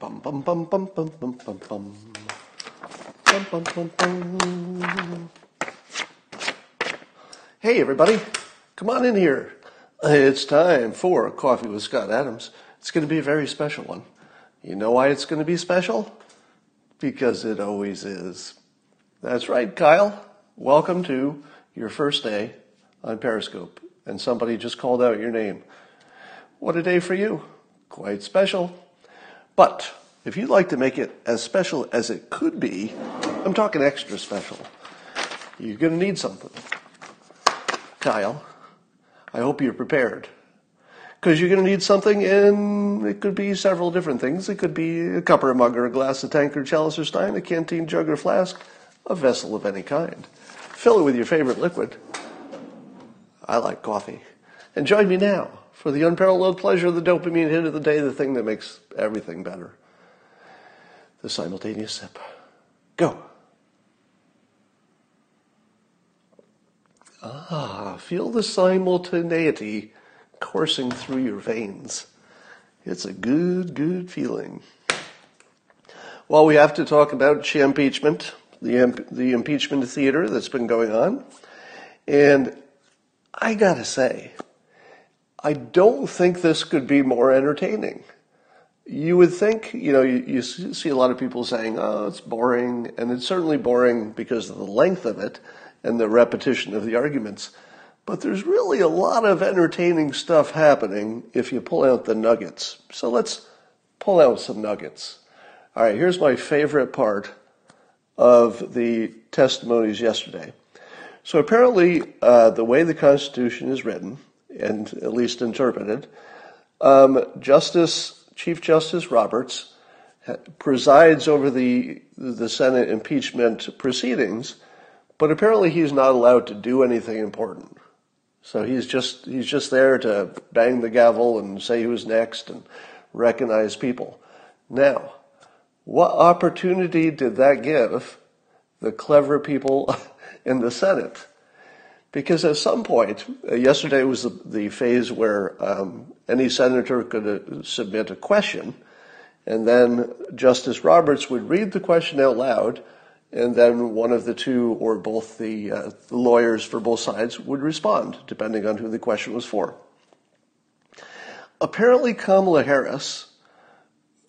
Bum bum bum bum bum bum bum bum. Bum bum bum bum. Hey everybody, come on in here. It's time for Coffee with Scott Adams. It's going to be a very special one. You know why it's going to be special? Because it always is. That's right, Kyle. Welcome to your first day on Periscope. And somebody just called out your name. What a day for you. Quite special. But if you'd like to make it as special as it could be, I'm talking extra special. You're going to need something. Kyle, I hope you're prepared. Because you're going to need something, and it could be several different things. It could be a cup or a mug or a glass, a tankard, chalice or stein, a canteen, jug or flask, a vessel of any kind. Fill it with your favorite liquid. I like coffee. And join me now for the unparalleled pleasure of the dopamine hit of the day, the thing that makes everything better. The simultaneous sip. Go. Ah, feel the simultaneity coursing through your veins. It's a good, good feeling. Well, we have to talk about impeachment, the, the impeachment theater that's been going on. And I gotta say, I don't think this could be more entertaining. You would think, you know, you, you see a lot of people saying, oh, it's boring, and it's certainly boring because of the length of it and the repetition of the arguments. But there's really a lot of entertaining stuff happening if you pull out the nuggets. So let's pull out some nuggets. All right, here's my favorite part of the testimonies yesterday. So apparently, uh, the way the Constitution is written, and at least interpreted, um, Justice Chief Justice Roberts presides over the the Senate impeachment proceedings but apparently he's not allowed to do anything important. So he's just he's just there to bang the gavel and say who's next and recognize people. Now, what opportunity did that give the clever people in the Senate? Because at some point, uh, yesterday was the, the phase where um, any senator could uh, submit a question, and then Justice Roberts would read the question out loud and then one of the two or both the, uh, the, lawyers for both sides would respond, depending on who the question was for. Apparently, Kamala Harris,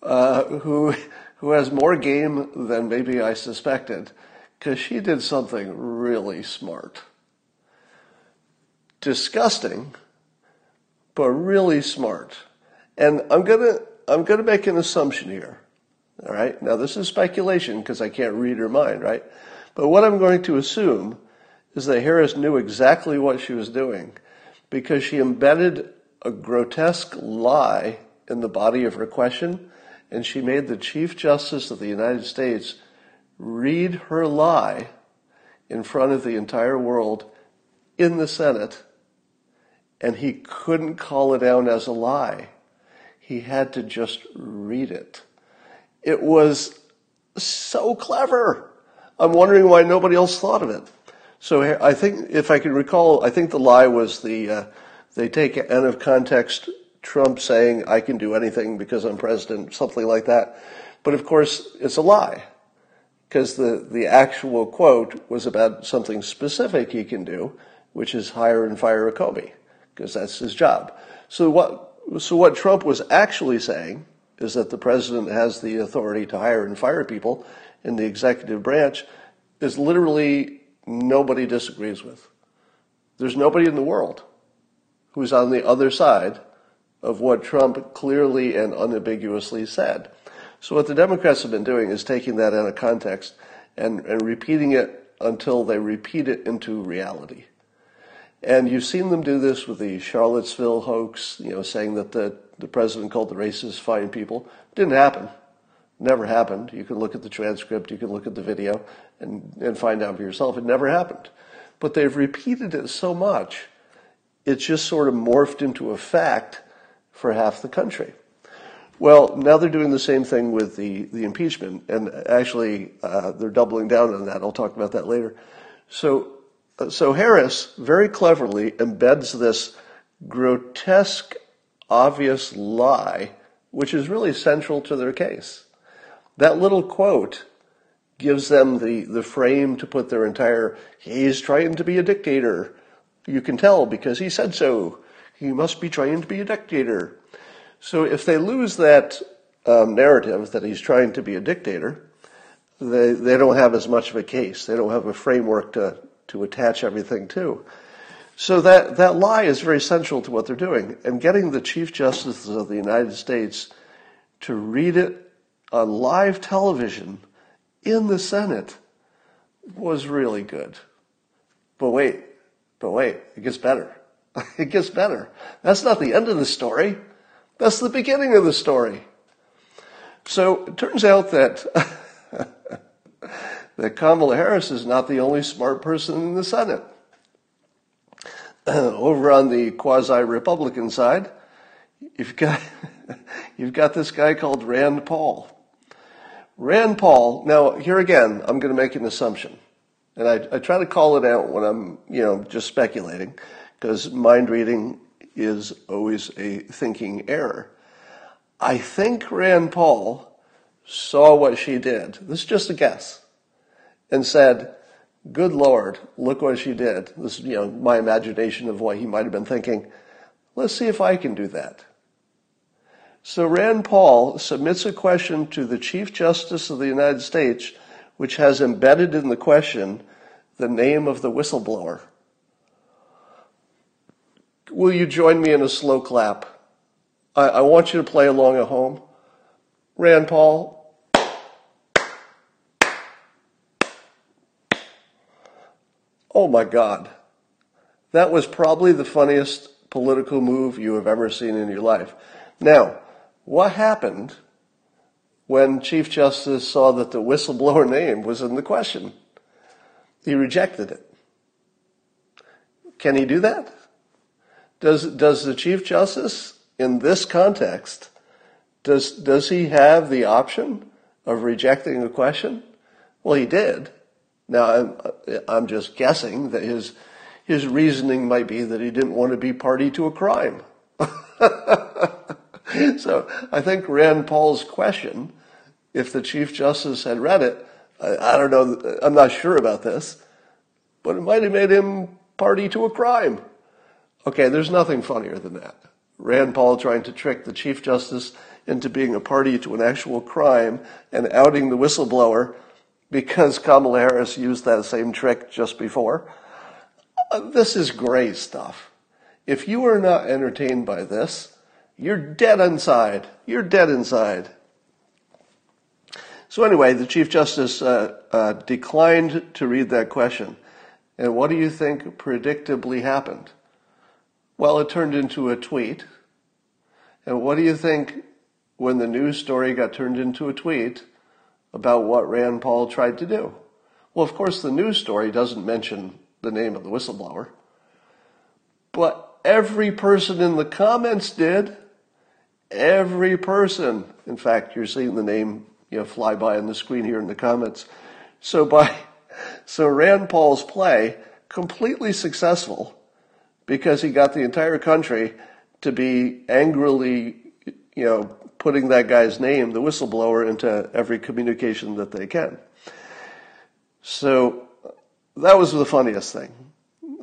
uh, who who has more game than maybe I suspected, because she did something really smart, disgusting, but really smart. And I'm gonna I'm gonna make an assumption here. All right. Now this is speculation because I can't read her mind, right? But what I'm going to assume is that Harris knew exactly what she was doing because she embedded a grotesque lie in the body of her question and she made the Chief Justice of the United States read her lie in front of the entire world in the Senate and he couldn't call it down as a lie. He had to just read it. It was so clever. I'm wondering why nobody else thought of it. So I think, if I can recall, I think the lie was the uh, they take out of context Trump saying I can do anything because I'm president, something like that. But of course, it's a lie because the the actual quote was about something specific he can do, which is hire and fire a Comey because that's his job. So what so what Trump was actually saying is that the president has the authority to hire and fire people in the executive branch is literally nobody disagrees with. There's nobody in the world who's on the other side of what Trump clearly and unambiguously said. So what the Democrats have been doing is taking that out of context and, and repeating it until they repeat it into reality. And you've seen them do this with the Charlottesville hoax, you know, saying that the, the president called the racists fine people. Didn't happen. Never happened. You can look at the transcript, you can look at the video and, and find out for yourself. It never happened. But they've repeated it so much, it's just sort of morphed into a fact for half the country. Well, now they're doing the same thing with the, the impeachment, and actually uh, they're doubling down on that. I'll talk about that later. So so Harris very cleverly embeds this grotesque, obvious lie which is really central to their case. That little quote gives them the, the frame to put their entire, he's trying to be a dictator. You can tell because he said so. He must be trying to be a dictator. So if they lose that um, narrative that he's trying to be a dictator, they, they don't have as much of a case. They don't have a framework to, to attach everything to. So that, that lie is very central to what they're doing. And getting the Chief Justice of the United States to read it on live television in the Senate was really good. But wait, but wait, it gets better. it gets better. That's not the end of the story. That's the beginning of the story. So it turns out that that Kamala Harris is not the only smart person in the Senate. Over on the quasi-Republican side, you've got you've got this guy called Rand Paul. Rand Paul. Now, here again, I'm going to make an assumption, and I, I try to call it out when I'm, you know, just speculating, because mind reading is always a thinking error. I think Rand Paul saw what she did. This is just a guess, and said, "Good Lord, look what she did." This, is, you know, my imagination of what he might have been thinking. Let's see if I can do that. So Rand Paul submits a question to the Chief Justice of the United States, which has embedded in the question the name of the whistleblower. Will you join me in a slow clap? I, I want you to play along at home. Rand Paul. Oh my God. That was probably the funniest political move you have ever seen in your life. Now, what happened when Chief Justice saw that the whistleblower name was in the question? He rejected it. Can he do that? Does, does the Chief Justice, in this context, does, does he have the option of rejecting a question? Well, he did. Now, I'm, I'm just guessing that his, his reasoning might be that he didn't want to be party to a crime. so I think Rand Paul's question, if the Chief Justice had read it, I, I don't know, I'm not sure about this, but it might have made him party to a crime. Okay, there's nothing funnier than that. Rand Paul trying to trick the Chief Justice into being a party to an actual crime and outing the whistleblower because Kamala Harris used that same trick just before. Uh, this is gray stuff. If you are not entertained by this, you're dead inside. You're dead inside. So anyway, the Chief Justice uh, uh, declined to read that question. And what do you think predictably happened? Well, it turned into a tweet. And what do you think when the news story got turned into a tweet about what Rand Paul tried to do? Well, of course, the news story doesn't mention the name of the whistleblower. But every person in the comments did. Every person. In fact, you're seeing the name, you know, fly by on the screen here in the comments. So by, so Rand Paul's play, completely successful because he got the entire country to be angrily, you know, putting that guy's name, the whistleblower, into every communication that they can. So that was the funniest thing.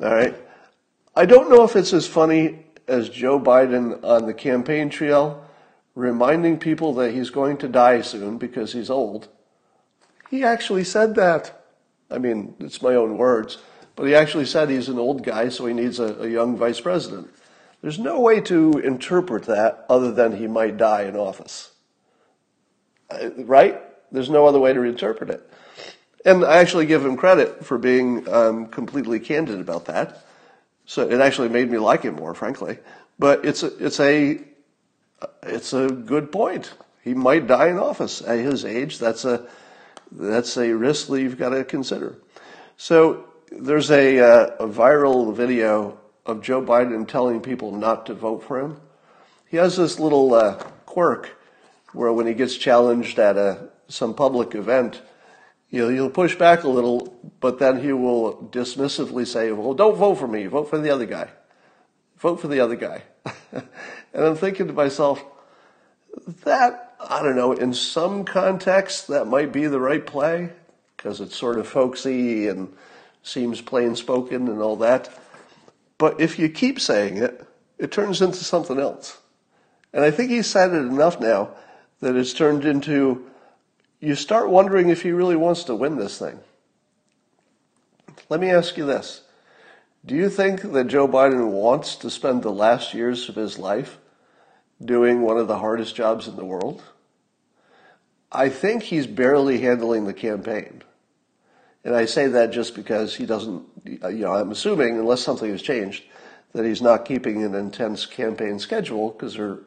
All right. I don't know if it's as funny as Joe Biden on the campaign trail, reminding people that he's going to die soon because he's old. He actually said that. I mean, it's my own words, but he actually said he's an old guy, so he needs a, a young vice president. There's no way to interpret that other than he might die in office. Uh, right? There's no other way to interpret it. And I actually give him credit for being um, completely candid about that. So it actually made me like him more, frankly. But it's a, it's a, it's a good point. He might die in office at his age. That's a, that's a risk that you've got to consider. So there's a, uh, a viral video of Joe Biden telling people not to vote for him. He has this little uh, quirk where when he gets challenged at a, some public event, He'll, he'll push back a little, but then he will dismissively say, well, don't vote for me, vote for the other guy. Vote for the other guy. and I'm thinking to myself, That, I don't know, in some context, that might be the right play because it's sort of folksy and seems plain spoken and all that. But if you keep saying it, it turns into something else. And I think he's said it enough now that it's turned into you start wondering if he really wants to win this thing. Let me ask you this. Do you think that Joe Biden wants to spend the last years of his life doing one of the hardest jobs in the world? I think he's barely handling the campaign. And I say that just because he doesn't, you know, I'm assuming, unless something has changed, that he's not keeping an intense campaign schedule because they're,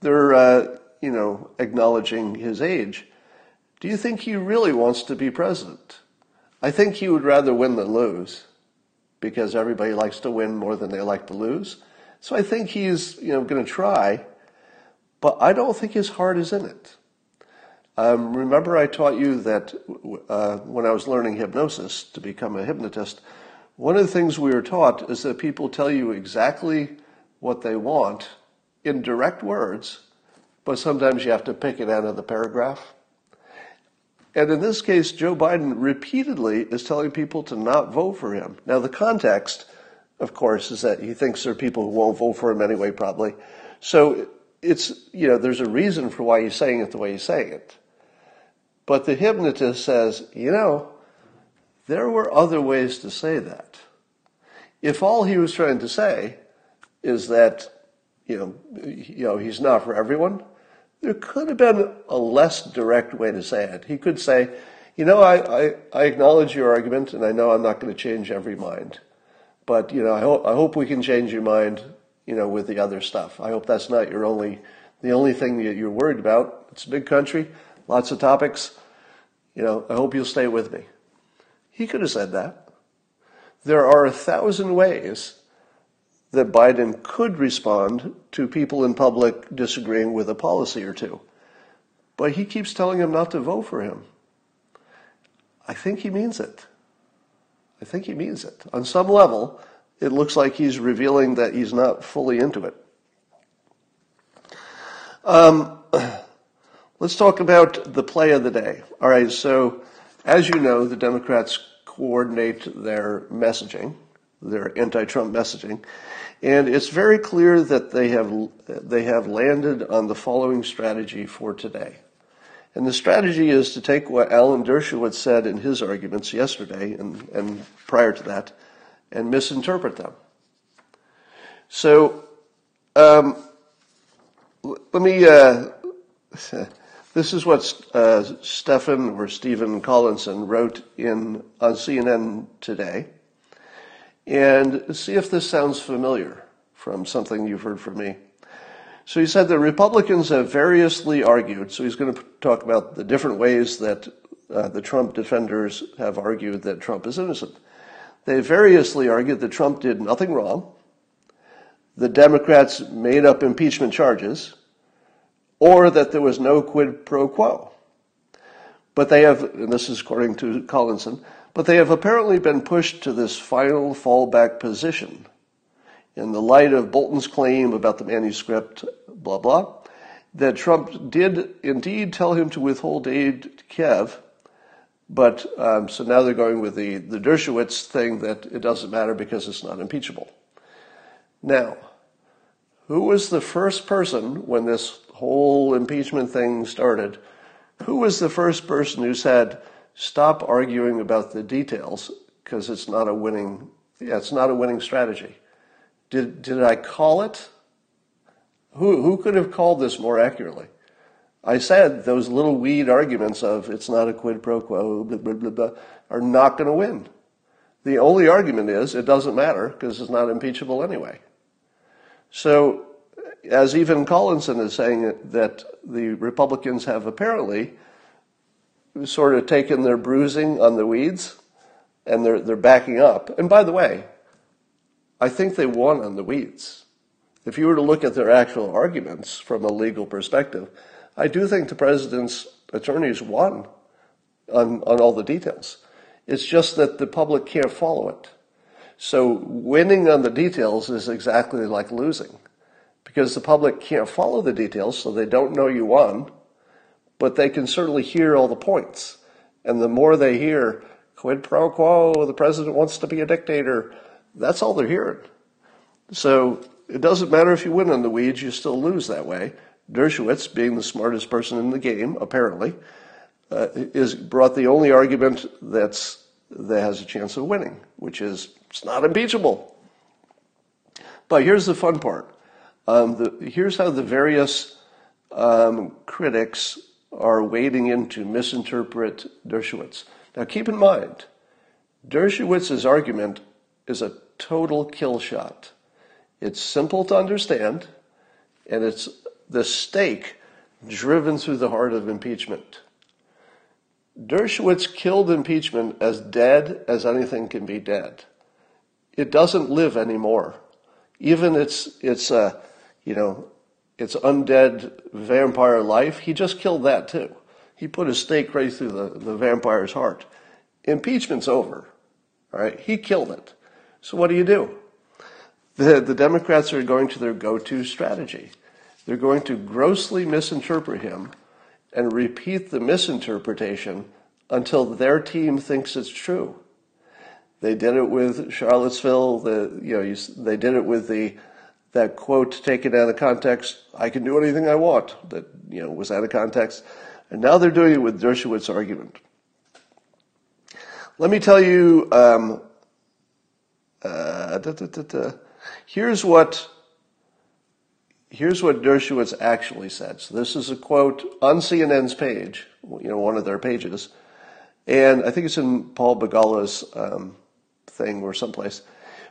they're, uh, you know, acknowledging his age. Do you think he really wants to be president? I think he would rather win than lose because everybody likes to win more than they like to lose. So I think he's, you know, going to try, but I don't think his heart is in it. Um, remember, I taught you that uh, when I was learning hypnosis to become a hypnotist, one of the things we were taught is that people tell you exactly what they want in direct words, but sometimes you have to pick it out of the paragraph. And in this case, Joe Biden repeatedly is telling people to not vote for him. Now, the context, of course, is that he thinks there are people who won't vote for him anyway, probably. So it's, you know, there's a reason for why he's saying it the way he's saying it. But the hypnotist says, you know, there were other ways to say that. If all he was trying to say is that, you know, you know, he's not for everyone, there could have been a less direct way to say it. He could say, you know, I, I, I acknowledge your argument and I know I'm not going to change every mind. But, you know, I hope, I hope we can change your mind, you know, with the other stuff. I hope that's not your only, the only thing that you're worried about. It's a big country, lots of topics. You know, I hope you'll stay with me. He could have said that. There are a thousand ways that Biden could respond to people in public disagreeing with a policy or two. But he keeps telling them not to vote for him. I think he means it. I think he means it. On some level, it looks like he's revealing that he's not fully into it. Um, let's talk about the play of the day. All right, so as you know, the Democrats coordinate their messaging, their anti Trump messaging. And it's very clear that they have, they have landed on the following strategy for today. And the strategy is to take what Alan Dershowitz said in his arguments yesterday and, and prior to that and misinterpret them. So, um, let me, uh, this is what uh, Stephen or Stephen Collinson wrote in on CNN today and see if this sounds familiar from something you've heard from me. So he said the Republicans have variously argued, so he's going to talk about the different ways that uh, the Trump defenders have argued that Trump is innocent. They variously argued that Trump did nothing wrong, the Democrats made up impeachment charges, or that there was no quid pro quo. But they have, and this is according to Collinson, but they have apparently been pushed to this final fallback position. In the light of Bolton's claim about the manuscript, blah, blah, that Trump did indeed tell him to withhold aid to Kiev, but um, so now they're going with the, the Dershowitz thing that it doesn't matter because it's not impeachable. Now, who was the first person when this whole impeachment thing started? Who was the first person who said, stop arguing about the details because it's not a winning yeah, it's not a winning strategy. Did did I call it? Who who could have called this more accurately? I said those little weed arguments of it's not a quid pro quo blah, blah, blah, blah, are not going to win. The only argument is it doesn't matter because it's not impeachable anyway. So, as even Collinson is saying that the Republicans have apparently sort of taken their bruising on the weeds and they're, they're backing up. And by the way, I think they won on the weeds. If you were to look at their actual arguments from a legal perspective, I do think the president's attorneys won on, on all the details. It's just that the public can't follow it. So winning on the details is exactly like losing because the public can't follow the details, so they don't know you won, but they can certainly hear all the points. And the more they hear, quid pro quo, the president wants to be a dictator, that's all they're hearing. So it doesn't matter if you win on the weeds, you still lose that way. Dershowitz, being the smartest person in the game, apparently, uh, is brought the only argument that's that has a chance of winning, which is it's not impeachable. But here's the fun part. Um, the, here's how the various um, critics are wading in to misinterpret Dershowitz. Now, keep in mind, Dershowitz's argument is a total kill shot. It's simple to understand, and it's the stake driven through the heart of impeachment. Dershowitz killed impeachment as dead as anything can be dead. It doesn't live anymore. Even its its uh, you know its undead vampire life, he just killed that too. He put a stake right through the, the vampire's heart. Impeachment's over. All right, he killed it. So what do you do? The, the Democrats are going to their go-to strategy. They're going to grossly misinterpret him and repeat the misinterpretation until their team thinks it's true. They did it with Charlottesville. The, you know, they did it with the that quote taken out of context. I can do anything I want. That you know was out of context, and now they're doing it with Dershowitz's argument. Let me tell you. Um, uh, da, da, da, here's what here's what Dershowitz actually said. So this is a quote on CNN's page, you know, one of their pages, and I think it's in Paul Begala's um, thing or someplace.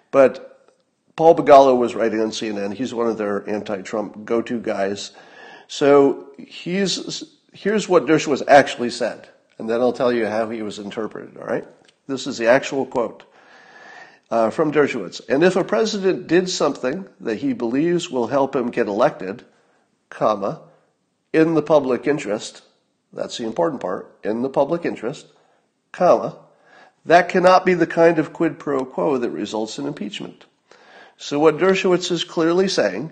But Paul Begala was writing on CNN. He's one of their anti-Trump go-to guys. So he's here's what Dershowitz actually said, and then I'll tell you how he was interpreted. All right, this is the actual quote uh, from Dershowitz. And if a president did something that he believes will help him get elected, comma, in the public interest, that's the important part, in the public interest, comma, that cannot be the kind of quid pro quo that results in impeachment. So what Dershowitz is clearly saying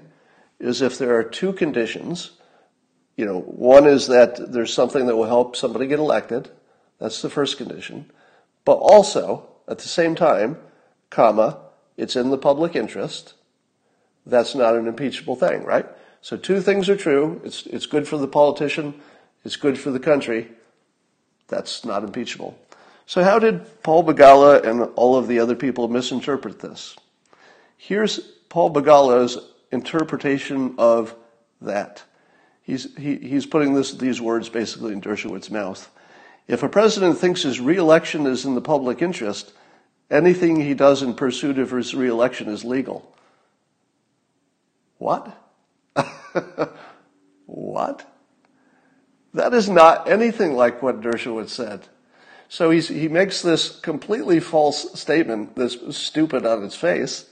is if there are two conditions, you know, one is that there's something that will help somebody get elected, that's the first condition, but also, at the same time, comma, it's in the public interest, that's not an impeachable thing, right? So two things are true. It's, it's good for the politician. It's good for the country. That's not impeachable. So how did Paul Begala and all of the other people misinterpret this? Here's Paul Begala's interpretation of that. He's, he, he's putting this, these words basically in Dershowitz's mouth. If a president thinks his reelection is in the public interest, Anything he does in pursuit of his reelection is legal. What? what? That is not anything like what Dershowitz said. So he makes this completely false statement, this stupid on its face,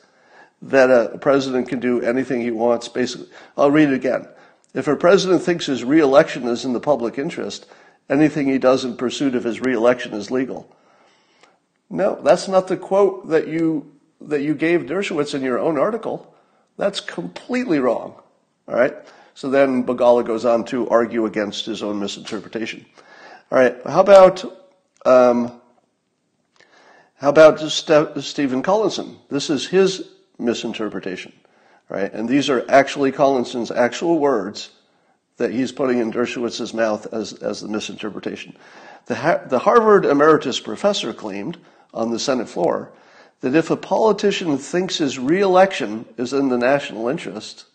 that a president can do anything he wants. Basically, I'll read it again. If a president thinks his reelection is in the public interest, anything he does in pursuit of his reelection is legal. No, that's not the quote that you that you gave Dershowitz in your own article. That's completely wrong. All right. So then Begala goes on to argue against his own misinterpretation. All right. How about um, how about Ste- Stephen Collinson? This is his misinterpretation, right? And these are actually Collinson's actual words that he's putting in Dershowitz's mouth as, as the misinterpretation. The, ha- the Harvard emeritus professor claimed on the Senate floor that if a politician thinks his reelection is in the national interest,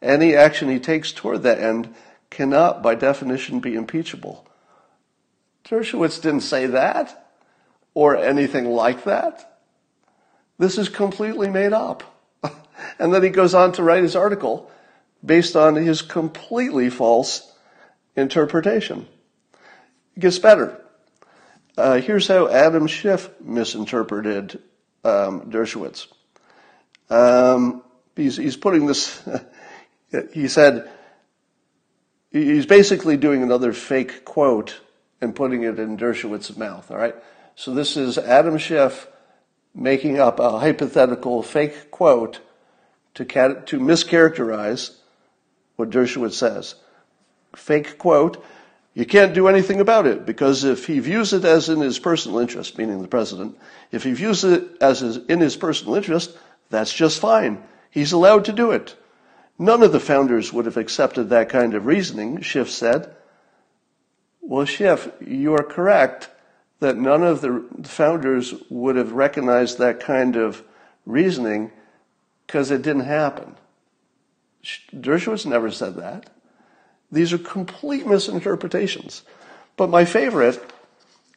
any action he takes toward that end cannot, by definition, be impeachable. Dershowitz didn't say that or anything like that. This is completely made up. and then he goes on to write his article based on his completely false interpretation. It gets better. Uh, here's how Adam Schiff misinterpreted um, Dershowitz. Um, he's, he's putting this, he said, he's basically doing another fake quote and putting it in Dershowitz's mouth, all right? So this is Adam Schiff making up a hypothetical fake quote to, to mischaracterize what Dershowitz says. Fake quote, you can't do anything about it because if he views it as in his personal interest, meaning the president, if he views it as in his personal interest, that's just fine. He's allowed to do it. None of the founders would have accepted that kind of reasoning, Schiff said. Well, Schiff, you are correct that none of the founders would have recognized that kind of reasoning because it didn't happen. Dershowitz never said that. These are complete misinterpretations. But my favorite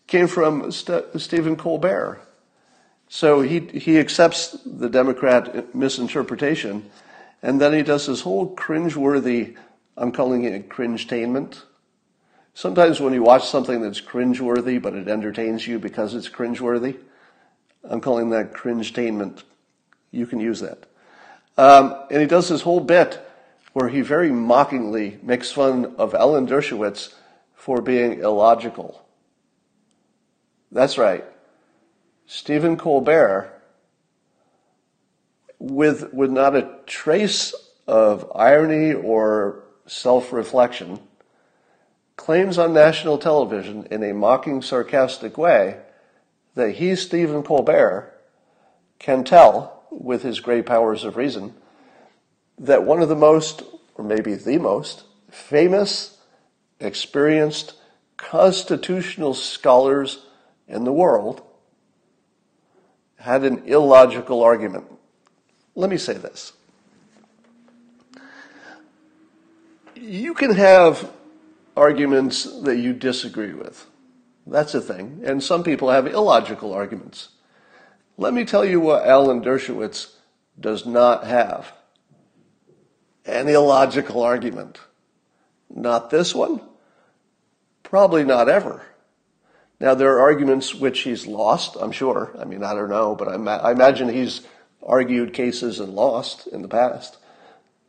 came from St- Stephen Colbert. So he, he accepts the Democrat misinterpretation, and then he does this whole cringeworthy, I'm calling it a cringetainment. Sometimes when you watch something that's cringeworthy, but it entertains you because it's cringeworthy, I'm calling that cringetainment. You can use that. Um, and he does this whole bit where he very mockingly makes fun of Alan Dershowitz for being illogical. That's right. Stephen Colbert, with, with not a trace of irony or self reflection, claims on national television in a mocking, sarcastic way that he, Stephen Colbert, can tell, with his great powers of reason, that one of the most, or maybe the most, famous, experienced constitutional scholars in the world had an illogical argument. Let me say this. You can have arguments that you disagree with. That's a thing. And some people have illogical arguments. Let me tell you what Alan Dershowitz does not have an illogical argument. Not this one. Probably not ever. Now, there are arguments which he's lost, I'm sure. I mean, I don't know, but I, ma- I imagine he's argued cases and lost in the past.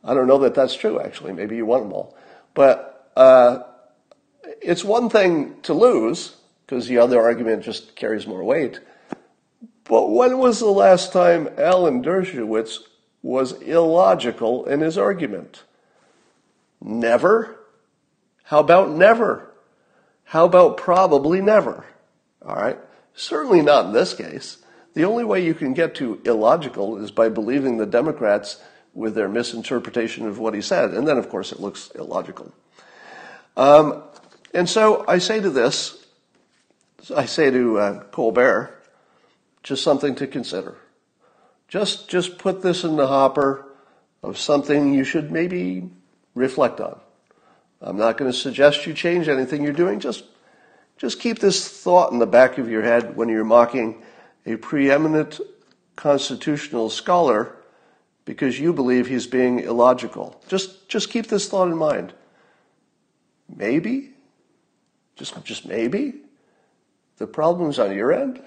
I don't know that that's true, actually. Maybe you won them all. But uh, it's one thing to lose, because the other argument just carries more weight. But when was the last time Alan Dershowitz was illogical in his argument? Never? How about never? How about probably never? All right? Certainly not in this case. The only way you can get to illogical is by believing the Democrats with their misinterpretation of what he said. And then, of course, it looks illogical. Um, and so I say to this, I say to uh, Colbert, just something to consider. Just, just put this in the hopper of something you should maybe reflect on. I'm not going to suggest you change anything you're doing. Just, just keep this thought in the back of your head when you're mocking a preeminent constitutional scholar because you believe he's being illogical. Just, just keep this thought in mind. Maybe, just, just maybe, the problem's on your end.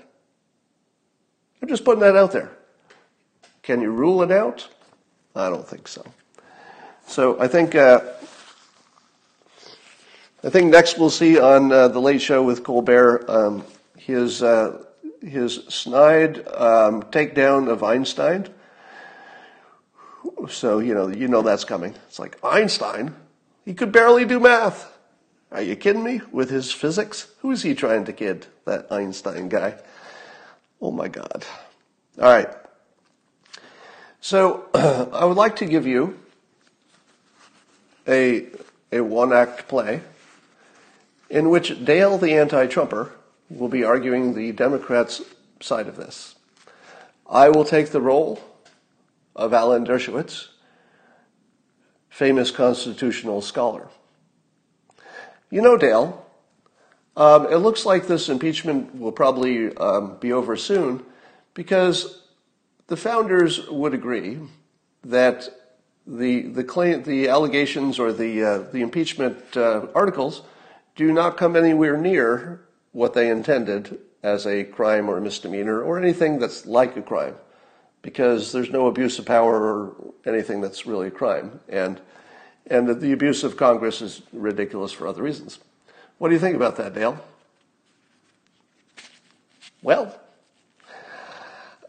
I'm just putting that out there. Can you rule it out? I don't think so. So I think uh, I think next we'll see on uh, the Late Show with Colbert um, his uh, his snide um, takedown of Einstein. So you know you know that's coming. It's like Einstein, he could barely do math. Are you kidding me? With his physics, who is he trying to kid? That Einstein guy. Oh my God. All right. So I would like to give you a, a one act play in which Dale the anti Trumper will be arguing the Democrats' side of this. I will take the role of Alan Dershowitz, famous constitutional scholar. You know, Dale, um, it looks like this impeachment will probably um, be over soon because the founders would agree that the the claim, the allegations or the uh, the impeachment uh, articles do not come anywhere near what they intended as a crime or a misdemeanor or anything that's like a crime, because there's no abuse of power or anything that's really a crime, and and that the abuse of Congress is ridiculous for other reasons. What do you think about that, Dale? Well.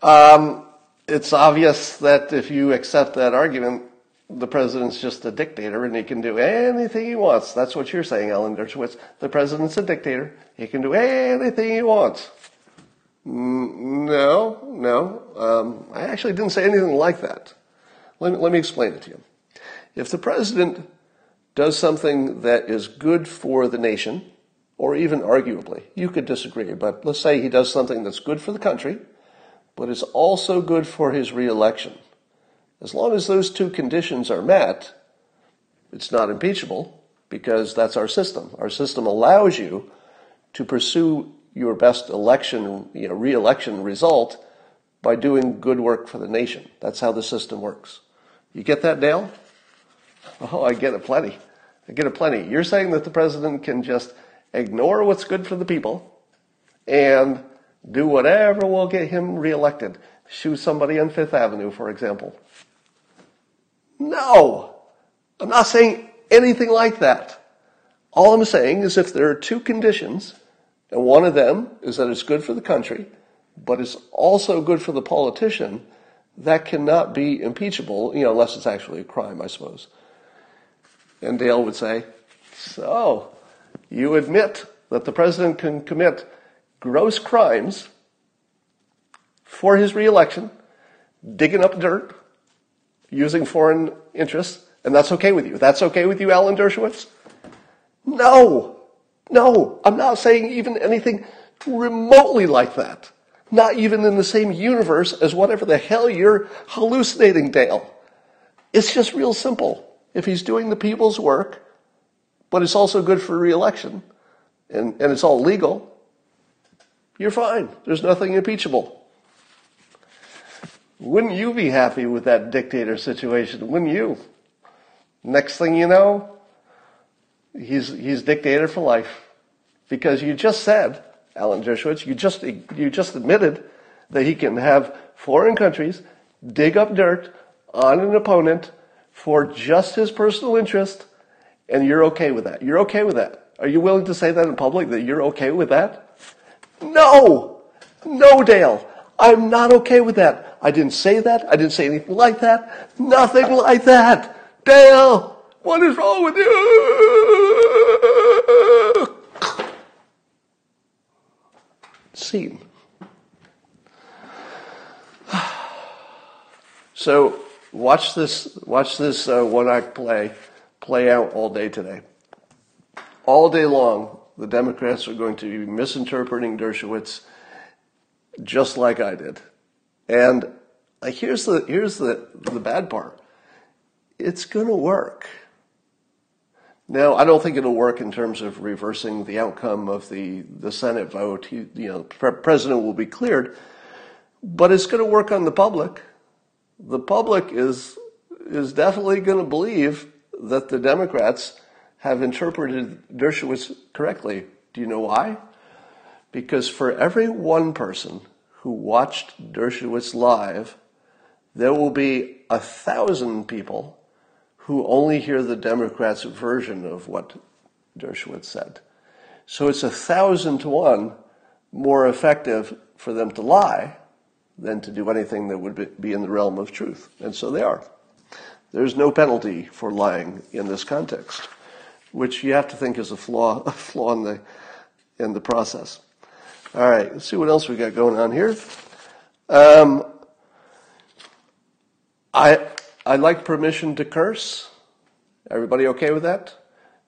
Um, it's obvious that if you accept that argument, the president's just a dictator and he can do anything he wants. That's what you're saying, Alan Dershowitz. The president's a dictator. He can do anything he wants. No, no. Um, I actually didn't say anything like that. Let me, let me explain it to you. If the president does something that is good for the nation, or even arguably, you could disagree, but let's say he does something that's good for the country, but is also good for his reelection. As long as those two conditions are met, it's not impeachable because that's our system. Our system allows you to pursue your best election, you know, re-election result by doing good work for the nation. That's how the system works. You get that, Dale? Oh, I get it plenty. I get it plenty. You're saying that the president can just ignore what's good for the people and do whatever will get him reelected. Shoot somebody on Fifth Avenue, for example. No! I'm not saying anything like that. All I'm saying is if there are two conditions, and one of them is that it's good for the country, but it's also good for the politician, that cannot be impeachable, you know, unless it's actually a crime, I suppose. And Dale would say, so, you admit that the president can commit gross crimes for his reelection, digging up dirt, using foreign interests, and that's okay with you. That's okay with you, Alan Dershowitz? No. No. I'm not saying even anything remotely like that. Not even in the same universe as whatever the hell you're hallucinating, Dale. It's just real simple. If he's doing the people's work, but it's also good for reelection, and, and it's all legal, you're fine. There's nothing impeachable. Wouldn't you be happy with that dictator situation? Wouldn't you? Next thing you know, he's, he's dictator for life. Because you just said, Alan Dershowitz, you just, you just admitted that he can have foreign countries dig up dirt on an opponent for just his personal interest, and you're okay with that. You're okay with that. Are you willing to say that in public, that you're okay with that? No! No, Dale! I'm not okay with that. I didn't say that. I didn't say anything like that. Nothing like that. Dale, what is wrong with you? Scene. So watch this. Watch this uh, one-act play play out all day today. All day long, the Democrats are going to be misinterpreting Dershowitz just like I did. And here's the here's the, the bad part. It's going to work. Now, I don't think it'll work in terms of reversing the outcome of the, the Senate vote. He, you know, the president will be cleared, but it's going to work on the public. The public is is definitely going to believe that the Democrats have interpreted Dershowitz correctly. Do you know why? Because for every one person who watched Dershowitz live, there will be a thousand people who only hear the Democrats' version of what Dershowitz said. So it's a thousand to one more effective for them to lie than to do anything that would be in the realm of truth. And so they are. There's no penalty for lying in this context, which you have to think is a flaw, a flaw in the, in the process. All right, let's see what else we got going on here. Um, I I like permission to curse. Everybody okay with that?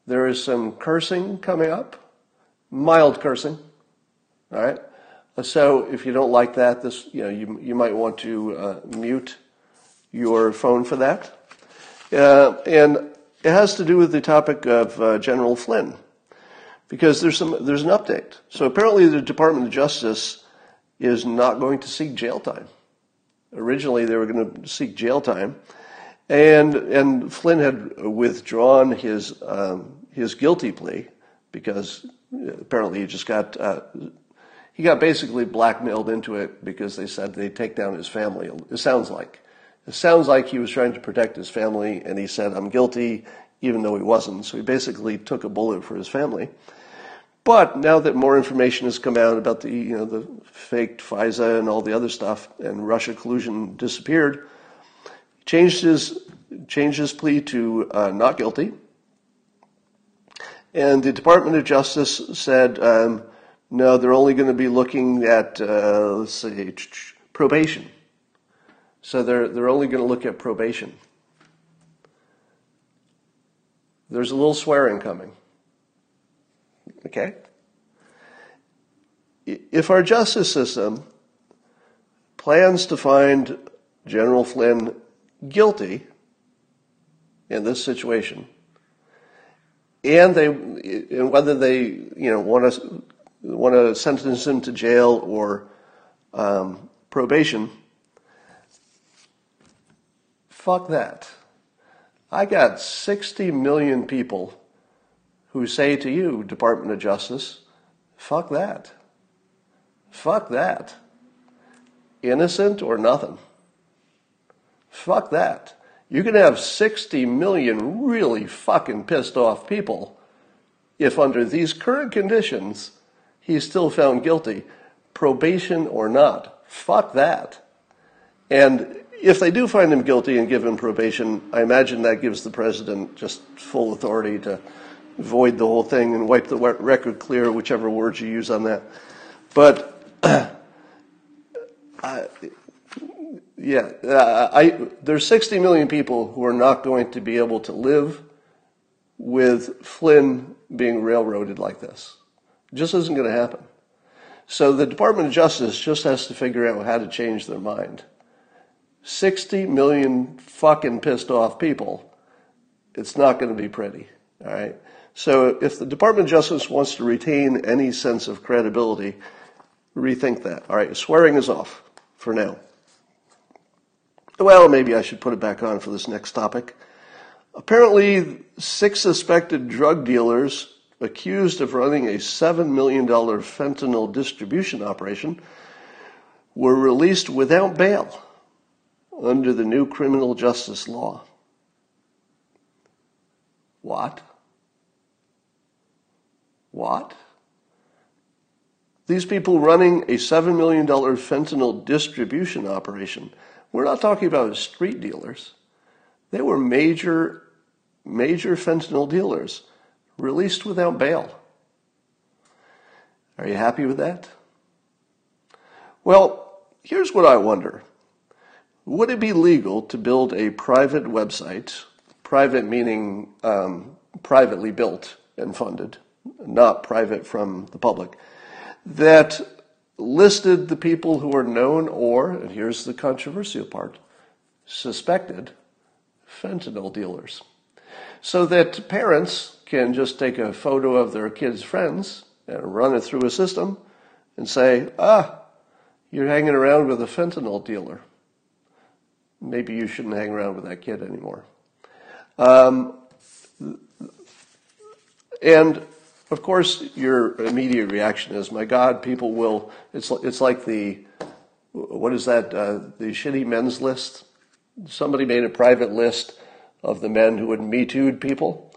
There is some cursing coming up, mild cursing. All right. So if you don't like that, this you know you you might want to uh, mute your phone for that. Uh, and it has to do with the topic of uh, General Flynn because there's some there's an update. So apparently the Department of Justice is not going to seek jail time. Originally they were going to seek jail time, and and Flynn had withdrawn his um, his guilty plea because apparently he just got uh, he got basically blackmailed into it because they said they'd take down his family. It sounds like it sounds like he was trying to protect his family, and he said, "I'm guilty." Even though he wasn't. So he basically took a bullet for his family. But now that more information has come out about the, you know, the faked FISA and all the other stuff, and Russia collusion disappeared, changed his changed his plea to uh, not guilty. And the Department of Justice said, um, no, they're only going to be looking at, uh, let's see, probation. So they're, they're only going to look at probation. There's a little swearing coming. Okay? If our justice system plans to find General Flynn guilty in this situation, and they, and whether they, you know, want to want to sentence him to jail or um, probation, fuck that. I got 60 million people who say to you, Department of Justice, fuck that. Fuck that. Innocent or nothing. Fuck that. You can have 60 million really fucking pissed off people if, under these current conditions, he's still found guilty, probation or not. Fuck that. And if they do find him guilty and give him probation, I imagine that gives the president just full authority to void the whole thing and wipe the record clear, whichever words you use on that. But, yeah, I, there's 60 million people who are not going to be able to live with Flynn being railroaded like this. Just isn't going to happen. So the Department of Justice just has to figure out how to change their mind. 60 million fucking pissed off people. It's not going to be pretty. All right. So if the Department of Justice wants to retain any sense of credibility, rethink that. All right. Swearing is off for now. Well, maybe I should put it back on for this next topic. Apparently, six suspected drug dealers accused of running a $7 million fentanyl distribution operation were released without bail under the new criminal justice law. What? What? These people running a $7 million fentanyl distribution operation we're not talking about street dealers. They were major, major fentanyl dealers released without bail. Are you happy with that? Well, here's what I wonder. Would it be legal to build a private website, private meaning um, privately built and funded, not private from the public, that listed the people who are known or, and here's the controversial part, suspected fentanyl dealers. So that parents can just take a photo of their kids' friends and run it through a system and say, ah, you're hanging around with a fentanyl dealer. Maybe you shouldn't hang around with that kid anymore. Um, and of course, your immediate reaction is, "My God, people will." It's it's like the what is that? Uh, the shitty men's list. Somebody made a private list of the men who would me too people,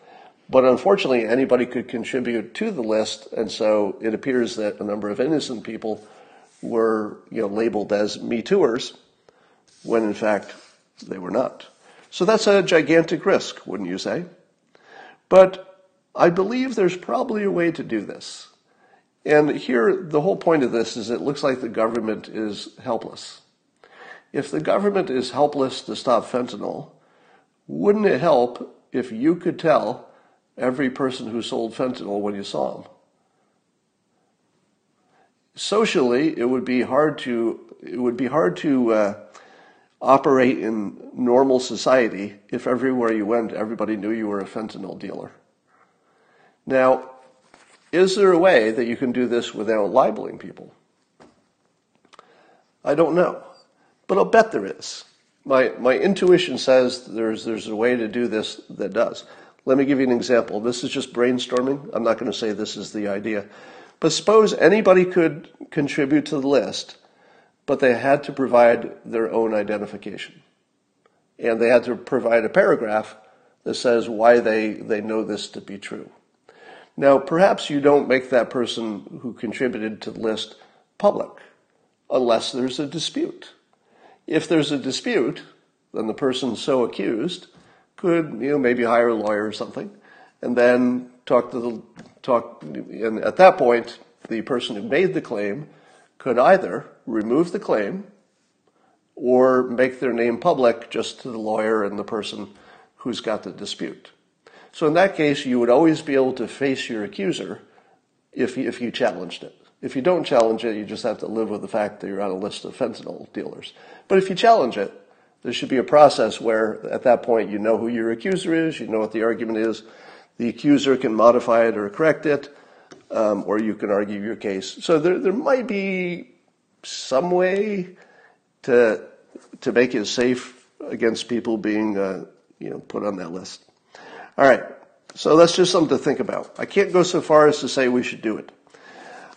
but unfortunately, anybody could contribute to the list, and so it appears that a number of innocent people were you know labeled as me tooers, when in fact they were not. So that's a gigantic risk, wouldn't you say? But I believe there's probably a way to do this. And here, the whole point of this is it looks like the government is helpless. If the government is helpless to stop fentanyl, wouldn't it help if you could tell every person who sold fentanyl when you saw them? Socially, it would be hard to it would be hard to uh, operate in normal society if everywhere you went, everybody knew you were a fentanyl dealer. Now, is there a way that you can do this without libeling people? I don't know, but I'll bet there is. My, my intuition says there's, there's a way to do this that does. Let me give you an example. This is just brainstorming. I'm not going to say this is the idea. But suppose anybody could contribute to the list, but they had to provide their own identification. And they had to provide a paragraph that says why they, they know this to be true. Now, perhaps you don't make that person who contributed to the list public unless there's a dispute. If there's a dispute, then the person so accused could, you know, maybe hire a lawyer or something, and then talk to the talk. And at that point, the person who made the claim could either remove the claim or make their name public just to the lawyer and the person who's got the dispute. So in that case, you would always be able to face your accuser if you, if you challenged it. If you don't challenge it, you just have to live with the fact that you're on a list of fentanyl dealers. But if you challenge it, there should be a process where at that point you know who your accuser is, you know what the argument is. The accuser can modify it or correct it, um, or you can argue your case. So there, there might be some way to to make it safe against people being uh, you know put on that list. All right, so that's just something to think about. I can't go so far as to say we should do it.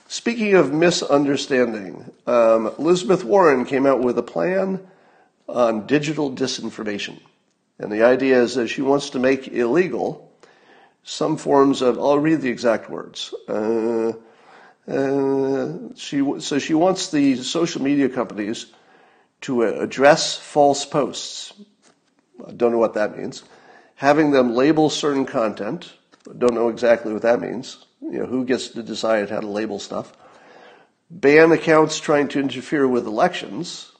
Speaking of misunderstanding, um, Elizabeth Warren came out with a plan on digital disinformation. And the idea is that she wants to make illegal some forms of, I'll read the exact words. Uh, uh, she, so she wants the social media companies to address false posts. I don't know what that means. Having them label certain content. Don't know exactly what that means you know, who gets to decide how to label stuff. Ban accounts trying to interfere with elections.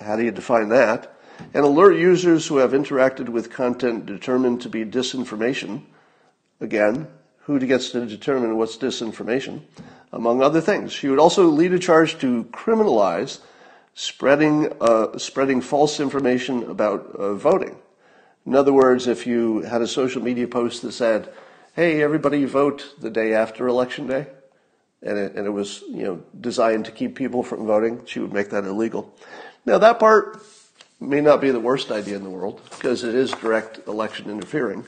How do you define that? And alert users who have interacted with content determined to be disinformation. Again, who gets to determine what's disinformation, among other things. She would also lead a charge to criminalize spreading uh, spreading false information about uh, voting. In other words, if you had a social media post that said, hey, everybody vote the day after election day. And it, and it was, you know, designed to keep people from voting. She would make that illegal. Now that part may not be the worst idea in the world because it is direct election interfering.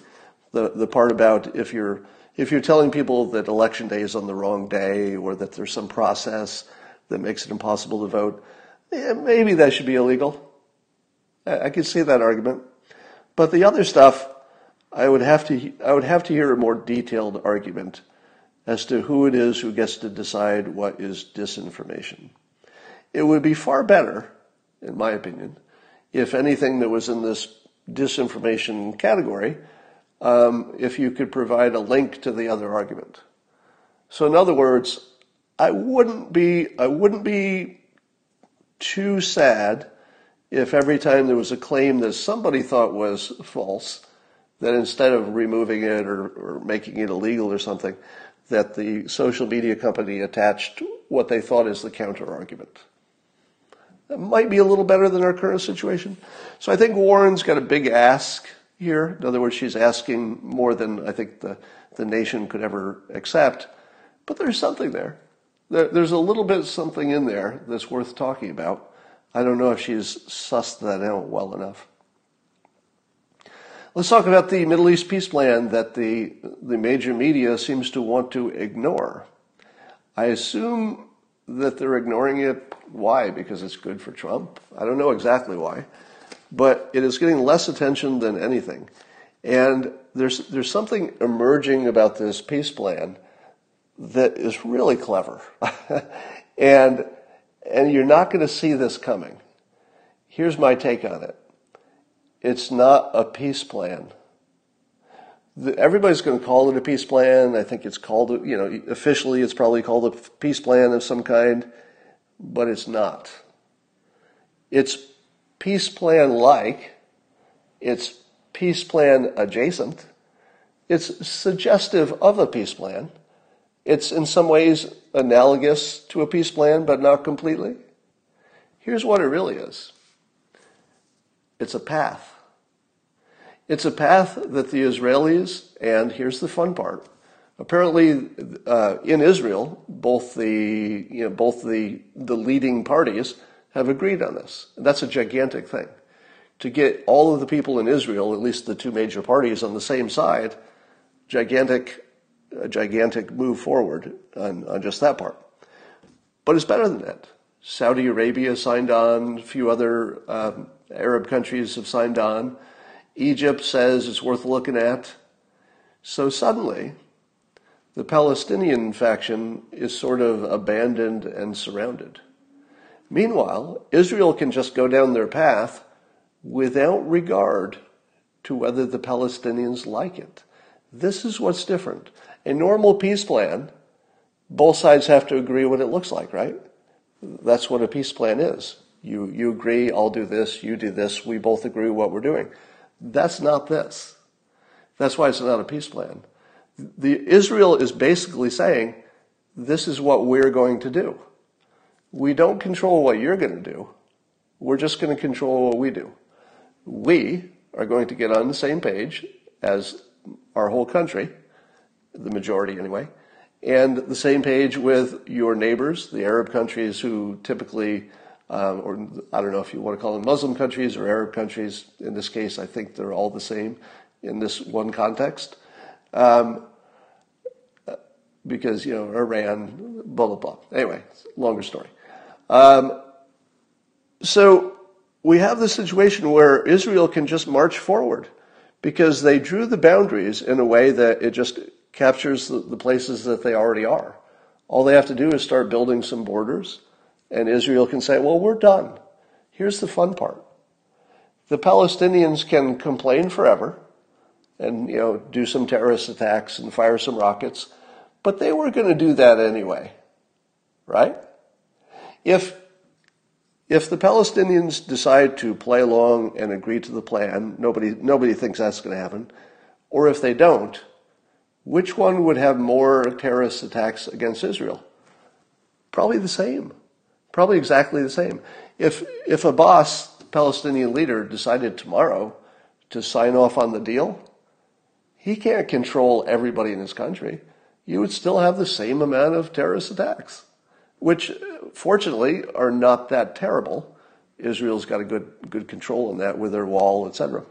The, the part about if you're, if you're telling people that election day is on the wrong day or that there's some process that makes it impossible to vote, yeah, maybe that should be illegal. I, I could see that argument. But the other stuff, I would have to I would have to hear a more detailed argument as to who it is who gets to decide what is disinformation. It would be far better, in my opinion, if anything that was in this disinformation category, um, if you could provide a link to the other argument. So, in other words, I wouldn't be I wouldn't be too sad if every time there was a claim that somebody thought was false, that instead of removing it or, or making it illegal or something, that the social media company attached what they thought is the counter argument. That might be a little better than our current situation. So I think Warren's got a big ask here. In other words, she's asking more than I think the, the nation could ever accept. But there's something there. there. There's a little bit something in there that's worth talking about. I don't know if she's sussed that out well enough. Let's talk about the Middle East peace plan that the, the major media seems to want to ignore. I assume that they're ignoring it. Why? Because it's good for Trump? I don't know exactly why. But it is getting less attention than anything. And there's, there's something emerging about this peace plan that is really clever. and, and you're not going to see this coming. Here's my take on it it's not a peace plan. The, everybody's going to call it a peace plan. I think it's called, you know, officially it's probably called a peace plan of some kind, but it's not. It's peace plan like, it's peace plan adjacent, it's suggestive of a peace plan. It's in some ways analogous to a peace plan, but not completely. Here's what it really is it's a path. It's a path that the Israelis, and here's the fun part. Apparently, uh, in Israel, both the you know both the the leading parties have agreed on this. That's a gigantic thing. To get all of the people in Israel, at least the two major parties, on the same side, gigantic, a gigantic move forward on, on just that part. But it's better than that. Saudi Arabia signed on. A few other um, Arab countries have signed on. Egypt says it's worth looking at. So suddenly, the Palestinian faction is sort of abandoned and surrounded. Meanwhile, Israel can just go down their path without regard to whether the Palestinians like it. This is what's different. A normal peace plan, both sides have to agree what it looks like, right? That's what a peace plan is. You, you agree, I'll do this, you do this, we both agree what we're doing. That's not this. That's why it's not a peace plan. The, Israel is basically saying, this is what we're going to do. We don't control what you're going to do. We're just going to control what we do. We are going to get on the same page as our whole country, the majority anyway, and the same page with your neighbors, the Arab countries who typically, um, or I don't know if you want to call them Muslim countries or Arab countries. In this case, I think they're all the same in this one context. Um, because, you know, Iran, blah, blah, blah. Anyway, longer story. Um, so we have the situation where Israel can just march forward because they drew the boundaries in a way that it just captures the, the places that they already are. All they have to do is start building some borders, and Israel can say, well, we're done. Here's the fun part. The Palestinians can complain forever and, you know, do some terrorist attacks and fire some rockets, but they were going to do that anyway. Right? If if the Palestinians decide to play along and agree to the plan, nobody, nobody thinks that's going to happen, or if they don't, which one would have more terrorist attacks against Israel? Probably the same. Probably exactly the same. If, if Abbas, the Palestinian leader, decided tomorrow to sign off on the deal, he can't control everybody in his country. You would still have the same amount of terrorist attacks which fortunately are not that terrible. Israel's got a good, good control on that with their wall, etc.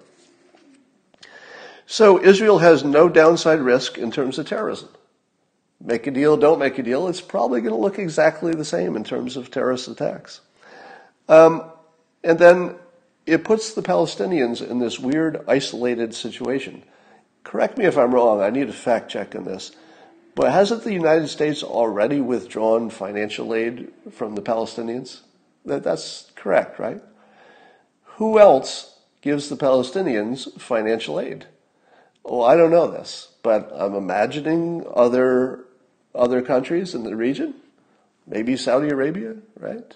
So Israel has no downside risk in terms of terrorism. Make a deal, don't make a deal, it's probably going to look exactly the same in terms of terrorist attacks. Um, and then it puts the Palestinians in this weird, isolated situation. Correct me if I'm wrong, I need a fact check on this. But hasn't the United States already withdrawn financial aid from the Palestinians? That, that's correct, right? Who else gives the Palestinians financial aid? Well, I don't know this, but I'm imagining other other countries in the region, maybe Saudi Arabia, right?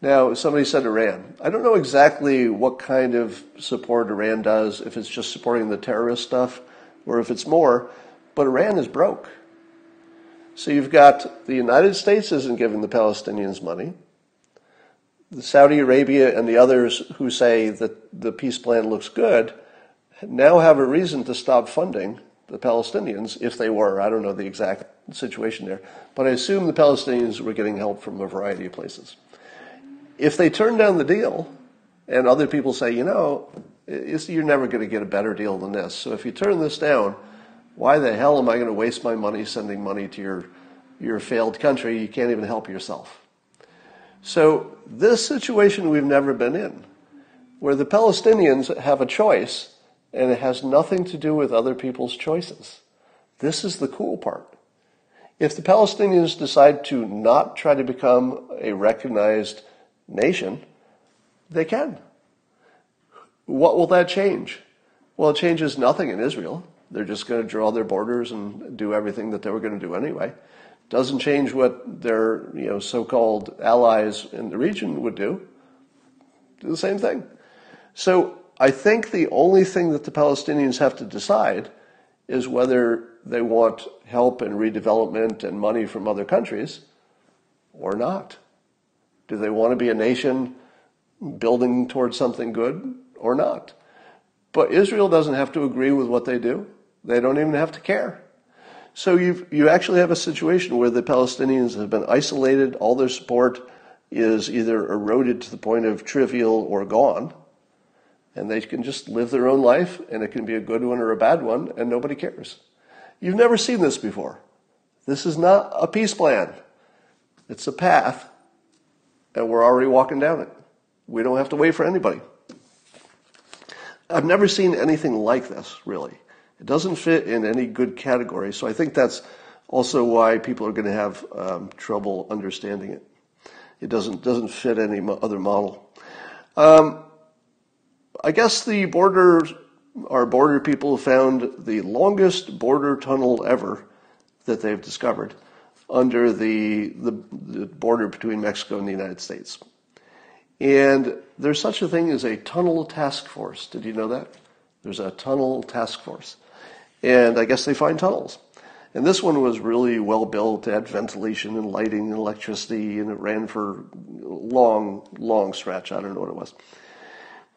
Now, somebody said Iran. I don't know exactly what kind of support Iran does, if it's just supporting the terrorist stuff or if it's more, but Iran is broke. So you've got the United States isn't giving the Palestinians money. Saudi Arabia and the others who say that the peace plan looks good now have a reason to stop funding the Palestinians if they were. I don't know the exact situation there, but I assume the Palestinians were getting help from a variety of places. If they turn down the deal and other people say, you know, you're never going to get a better deal than this. So if you turn this down, why the hell am I going to waste my money sending money to your, your failed country? You can't even help yourself. So, this situation we've never been in, where the Palestinians have a choice and it has nothing to do with other people's choices. This is the cool part. If the Palestinians decide to not try to become a recognized nation, they can. What will that change? Well, it changes nothing in Israel. They're just going to draw their borders and do everything that they were going to do anyway. Doesn't change what their you know so-called allies in the region would do. Do the same thing. So I think the only thing that the Palestinians have to decide is whether they want help and redevelopment and money from other countries or not. Do they want to be a nation building towards something good or not? But Israel doesn't have to agree with what they do. They don't even have to care. So you you actually have a situation where the Palestinians have been isolated. All their support is either eroded to the point of trivial or gone, and they can just live their own life, and it can be a good one or a bad one, and nobody cares. You've never seen this before. This is not a peace plan. It's a path, and we're already walking down it. We don't have to wait for anybody. I've never seen anything like this, really. It doesn't fit in any good category. So I think that's also why people are going to have um, trouble understanding it. It doesn't doesn't fit any other model. Um, I guess the border our border people found the longest border tunnel ever that they've discovered under the, the, the border between Mexico and the United States. And there's such a thing as a tunnel task force. Did you know that? There's a tunnel task force. And I guess they find tunnels. And this one was really well built, had ventilation and lighting and electricity, and it ran for a long, long stretch. I don't know what it was.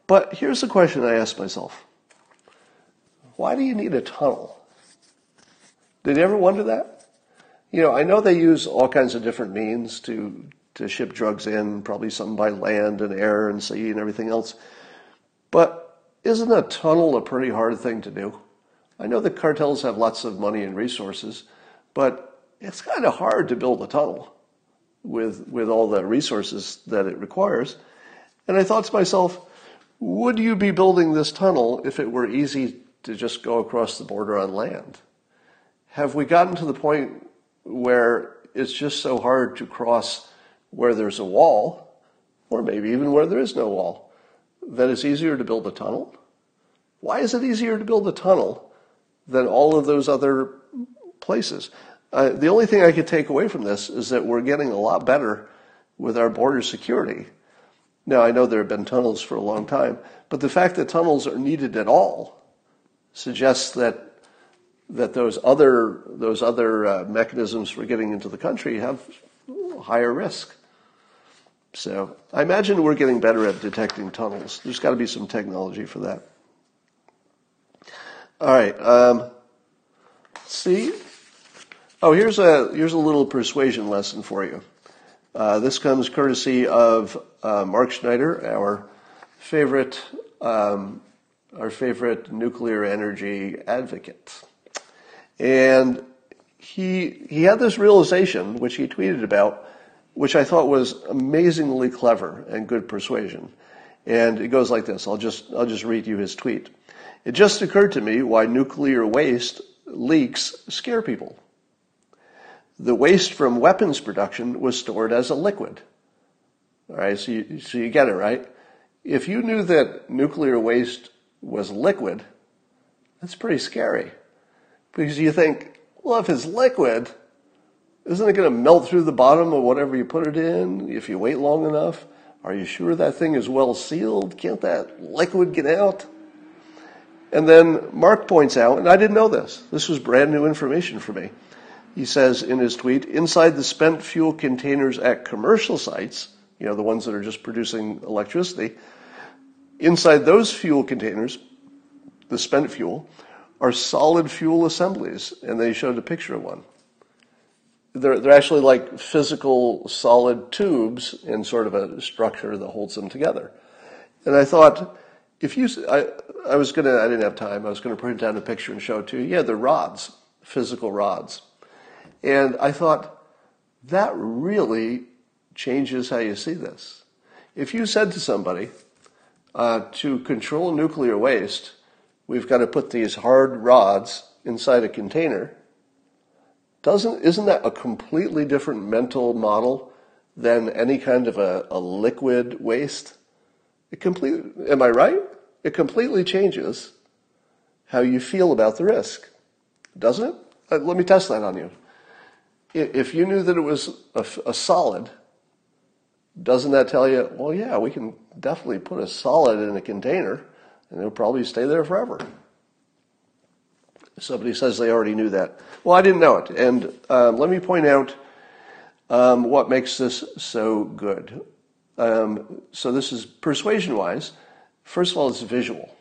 But here's the question I asked myself why do you need a tunnel? Did you ever wonder that? You know, I know they use all kinds of different means to, to ship drugs in, probably some by land and air and sea and everything else. But isn't a tunnel a pretty hard thing to do? I know the cartels have lots of money and resources, but it's kind of hard to build a tunnel with, with all the resources that it requires. And I thought to myself, would you be building this tunnel if it were easy to just go across the border on land? Have we gotten to the point where it's just so hard to cross where there's a wall, or maybe even where there is no wall, that it's easier to build a tunnel? Why is it easier to build a tunnel than all of those other places? Uh, the only thing I could take away from this is that we're getting a lot better with our border security. Now, I know there have been tunnels for a long time, but the fact that tunnels are needed at all suggests that that those other those other uh, mechanisms for getting into the country have higher risk. So I imagine we're getting better at detecting tunnels. There's got to be some technology for that. All right. Um, see. Oh, here's a here's a little persuasion lesson for you. Uh, this comes courtesy of uh, Mark Schneider, our favorite um, our favorite nuclear energy advocate. And he, he had this realization, which he tweeted about, which I thought was amazingly clever and good persuasion. And it goes like this. I'll just, I'll just read you his tweet. It just occurred to me why nuclear waste leaks scare people. The waste from weapons production was stored as a liquid. All right, so you, so you get it, right? If you knew that nuclear waste was liquid, that's pretty scary. Because you think, well, if it's liquid, isn't it going to melt through the bottom of whatever you put it in if you wait long enough? Are you sure that thing is well sealed? Can't that liquid get out? And then Mark points out, and I didn't know this, this was brand new information for me. He says in his tweet, inside the spent fuel containers at commercial sites, you know, the ones that are just producing electricity, Inside those fuel containers, the spent fuel, are solid fuel assemblies, and they showed a picture of one. They're, they're actually like physical solid tubes in sort of a structure that holds them together. And I thought, if you, I, I was gonna, I didn't have time, I was gonna print down a picture and show it to you. Yeah, they're rods, physical rods. And I thought, that really changes how you see this. If you said to somebody, uh, to control nuclear waste, we've got to put these hard rods inside a container. Doesn't, isn't that a completely different mental model than any kind of a, a liquid waste? It completely, am I right? It completely changes how you feel about the risk, doesn't it? Uh, let me test that on you. If you knew that it was a, a solid, doesn't that tell you, well, yeah, we can definitely put a solid in a container and it'll probably stay there forever? Somebody says they already knew that. Well, I didn't know it. And um, let me point out um, what makes this so good. Um, so, this is persuasion wise. First of all, it's visual.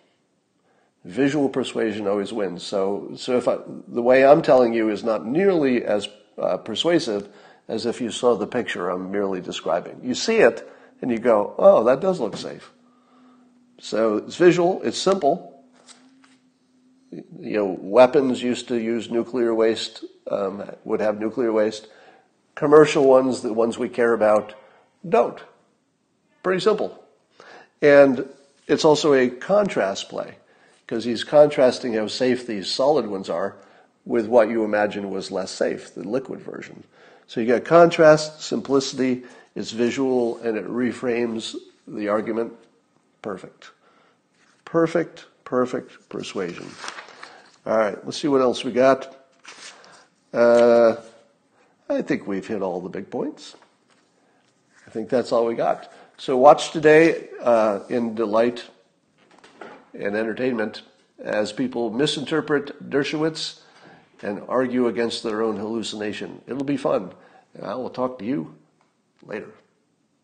Visual persuasion always wins. So, so if I, the way I'm telling you is not nearly as uh, persuasive, as if you saw the picture I'm merely describing. You see it and you go, oh, that does look safe. So it's visual, it's simple. You know, weapons used to use nuclear waste, um, would have nuclear waste. Commercial ones, the ones we care about, don't. Pretty simple. And it's also a contrast play because he's contrasting how safe these solid ones are with what you imagine was less safe, the liquid version. So you got contrast, simplicity, it's visual, and it reframes the argument. Perfect. Perfect, Perfect persuasion. All right, let's see what else we got. Uh, I think we've hit all the big points. I think that's all we got. So watch today uh, in delight and entertainment as people misinterpret Dershowitz and argue against their own hallucination. It'll be fun. And I will talk to you later.